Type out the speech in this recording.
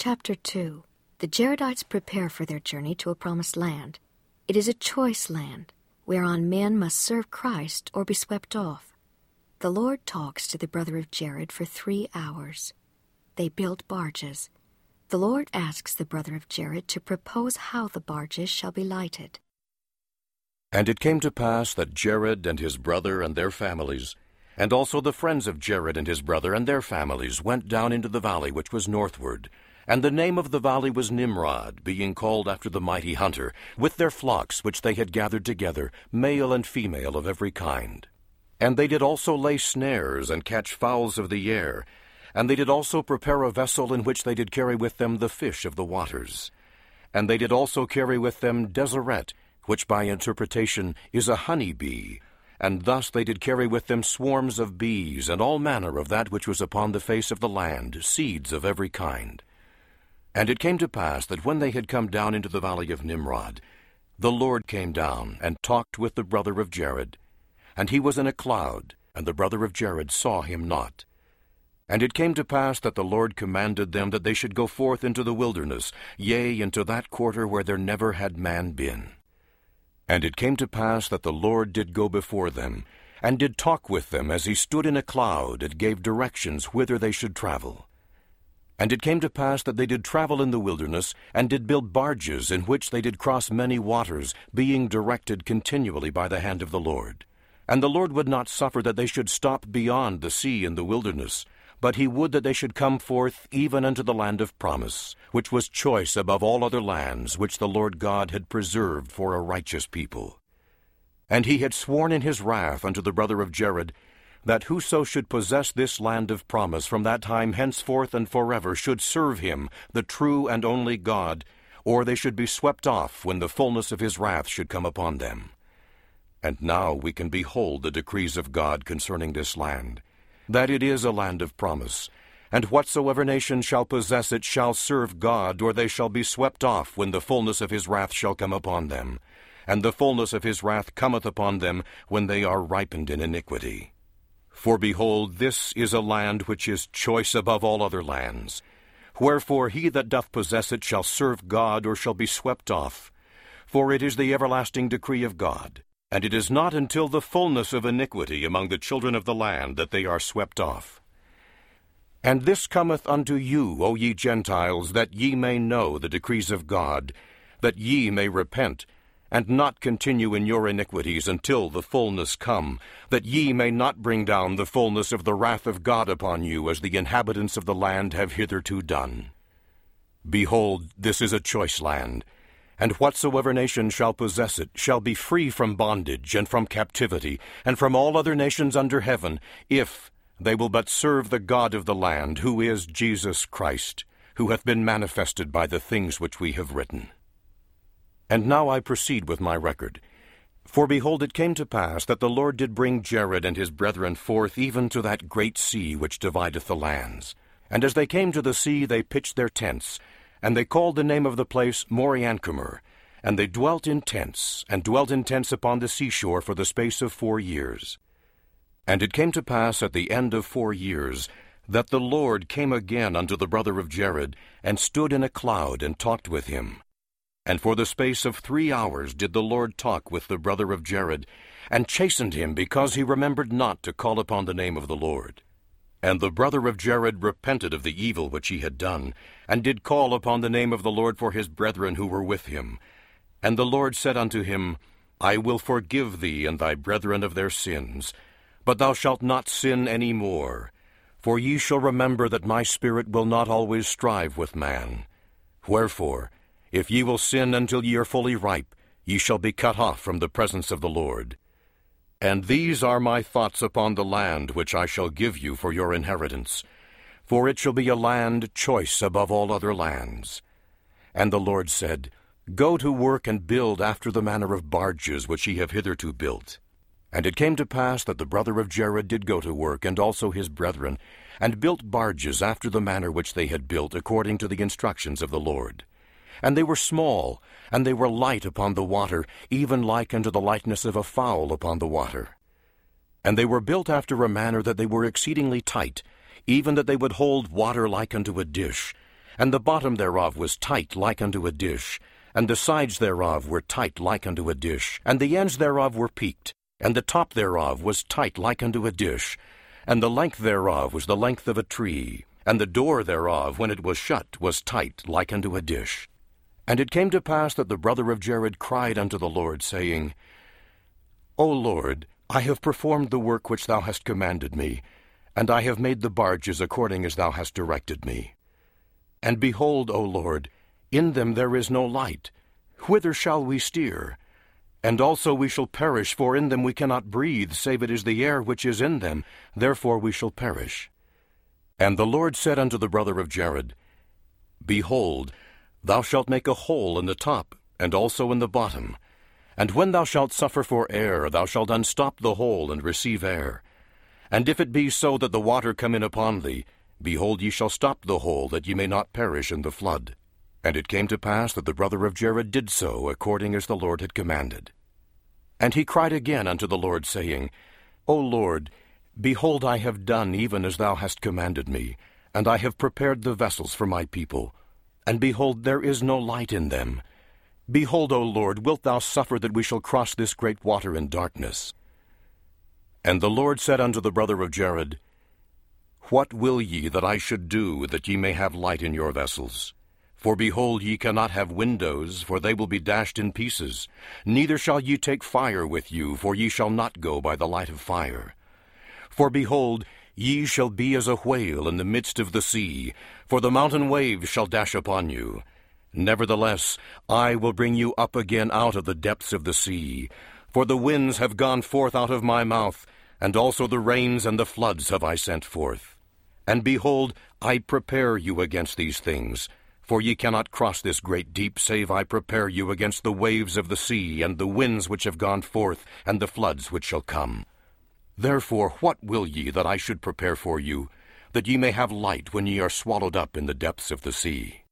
Chapter 2 The Jaredites prepare for their journey to a promised land. It is a choice land, whereon men must serve Christ or be swept off. The Lord talks to the brother of Jared for three hours. They build barges. The Lord asks the brother of Jared to propose how the barges shall be lighted. And it came to pass that Jared and his brother and their families, and also the friends of Jared and his brother and their families, went down into the valley which was northward, and the name of the valley was Nimrod, being called after the mighty hunter, with their flocks which they had gathered together, male and female of every kind. And they did also lay snares and catch fowls of the air, and they did also prepare a vessel in which they did carry with them the fish of the waters. And they did also carry with them deseret, which by interpretation is a honey bee, and thus they did carry with them swarms of bees, and all manner of that which was upon the face of the land, seeds of every kind. And it came to pass that when they had come down into the valley of Nimrod, the Lord came down and talked with the brother of Jared. And he was in a cloud, and the brother of Jared saw him not. And it came to pass that the Lord commanded them that they should go forth into the wilderness, yea, into that quarter where there never had man been. And it came to pass that the Lord did go before them, and did talk with them as he stood in a cloud, and gave directions whither they should travel. And it came to pass that they did travel in the wilderness, and did build barges in which they did cross many waters, being directed continually by the hand of the Lord. And the Lord would not suffer that they should stop beyond the sea in the wilderness, but he would that they should come forth even unto the land of promise, which was choice above all other lands, which the Lord God had preserved for a righteous people. And he had sworn in his wrath unto the brother of Jared, that whoso should possess this land of promise from that time henceforth and forever should serve him, the true and only God, or they should be swept off when the fullness of his wrath should come upon them. And now we can behold the decrees of God concerning this land, that it is a land of promise, and whatsoever nation shall possess it shall serve God, or they shall be swept off when the fullness of his wrath shall come upon them. And the fullness of his wrath cometh upon them when they are ripened in iniquity. For behold, this is a land which is choice above all other lands. Wherefore he that doth possess it shall serve God, or shall be swept off. For it is the everlasting decree of God, and it is not until the fullness of iniquity among the children of the land that they are swept off. And this cometh unto you, O ye Gentiles, that ye may know the decrees of God, that ye may repent, and not continue in your iniquities until the fullness come, that ye may not bring down the fullness of the wrath of God upon you, as the inhabitants of the land have hitherto done. Behold, this is a choice land, and whatsoever nation shall possess it shall be free from bondage and from captivity, and from all other nations under heaven, if they will but serve the God of the land, who is Jesus Christ, who hath been manifested by the things which we have written. And now I proceed with my record. For behold, it came to pass that the Lord did bring Jared and his brethren forth even to that great sea which divideth the lands. And as they came to the sea, they pitched their tents, and they called the name of the place Moriancumer. And they dwelt in tents, and dwelt in tents upon the seashore for the space of four years. And it came to pass at the end of four years, that the Lord came again unto the brother of Jared, and stood in a cloud, and talked with him. And for the space of three hours did the Lord talk with the brother of Jared, and chastened him because he remembered not to call upon the name of the Lord. And the brother of Jared repented of the evil which he had done, and did call upon the name of the Lord for his brethren who were with him. And the Lord said unto him, I will forgive thee and thy brethren of their sins, but thou shalt not sin any more. For ye shall remember that my spirit will not always strive with man. Wherefore, if ye will sin until ye are fully ripe, ye shall be cut off from the presence of the Lord. And these are my thoughts upon the land which I shall give you for your inheritance, for it shall be a land choice above all other lands. And the Lord said, Go to work and build after the manner of barges which ye have hitherto built. And it came to pass that the brother of Jared did go to work, and also his brethren, and built barges after the manner which they had built, according to the instructions of the Lord. And they were small, and they were light upon the water, even like unto the lightness of a fowl upon the water. And they were built after a manner that they were exceedingly tight, even that they would hold water like unto a dish. and the bottom thereof was tight like unto a dish, and the sides thereof were tight like unto a dish, and the ends thereof were peaked, and the top thereof was tight like unto a dish, and the length thereof was the length of a tree, and the door thereof, when it was shut, was tight like unto a dish. And it came to pass that the brother of Jared cried unto the Lord, saying, O Lord, I have performed the work which thou hast commanded me, and I have made the barges according as thou hast directed me. And behold, O Lord, in them there is no light. Whither shall we steer? And also we shall perish, for in them we cannot breathe, save it is the air which is in them, therefore we shall perish. And the Lord said unto the brother of Jared, Behold, thou shalt make a hole in the top, and also in the bottom. And when thou shalt suffer for air, thou shalt unstop the hole and receive air. And if it be so that the water come in upon thee, behold, ye shall stop the hole, that ye may not perish in the flood. And it came to pass that the brother of Jared did so, according as the Lord had commanded. And he cried again unto the Lord, saying, O Lord, Behold, I have done even as thou hast commanded me, and I have prepared the vessels for my people. And behold, there is no light in them. Behold, O Lord, wilt thou suffer that we shall cross this great water in darkness? And the Lord said unto the brother of Jared, What will ye that I should do, that ye may have light in your vessels? For behold, ye cannot have windows, for they will be dashed in pieces. Neither shall ye take fire with you, for ye shall not go by the light of fire. For behold, ye shall be as a whale in the midst of the sea, for the mountain waves shall dash upon you. Nevertheless, I will bring you up again out of the depths of the sea. For the winds have gone forth out of my mouth, and also the rains and the floods have I sent forth. And behold, I prepare you against these things. For ye cannot cross this great deep, save I prepare you against the waves of the sea, and the winds which have gone forth, and the floods which shall come. Therefore, what will ye that I should prepare for you, that ye may have light when ye are swallowed up in the depths of the sea?